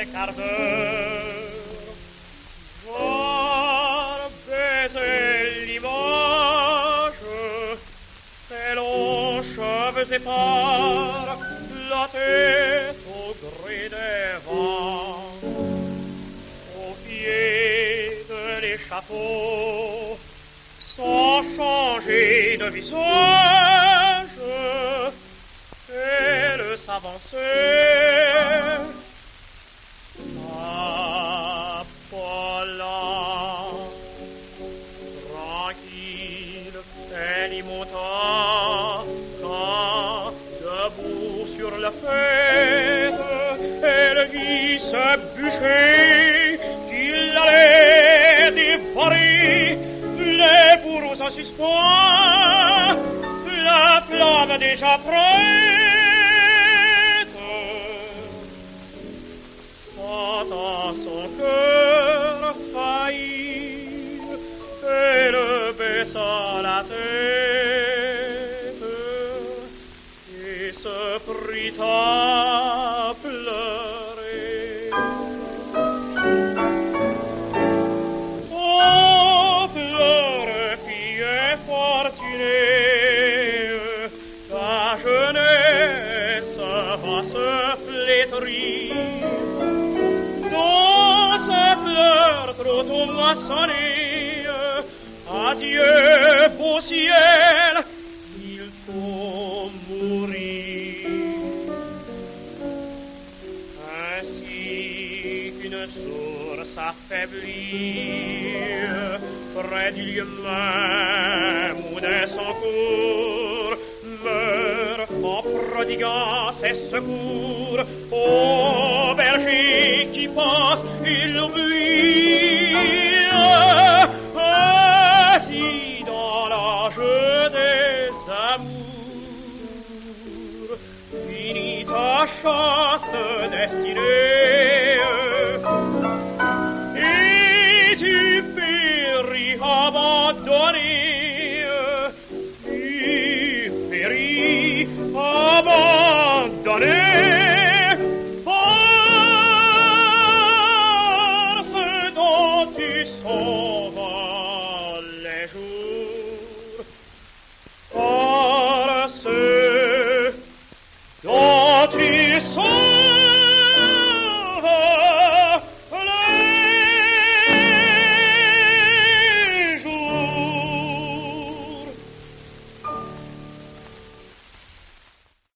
quarts d'heure. Voir baiser l'image, ses longs cheveux épars, la tête au gré des vents. Au pied de l'échafaud, sans changer de visage, elle s'avançait. Elle y monta, quand, debout sur la fête, elle vit ce bûcher qu'il allait dévorer, les bourreaux en suspens, la flamme déjà prête. Sentant son cœur faillir, elle baissa la tête prit à pleurer. Oh, pleure, fille fortunée, ta jeunesse va se flétrir. Dans ce pleurs trop tôt moissonné, adieu, beau ciel, il faut Source affaiblie. Près du lieu même où des secours meurt en prodiguant ses secours. Au berger qui passe il l'oublie ainsi dans l'âge des amours finit ta chaste destinée tu sauvas les jours, force dont tu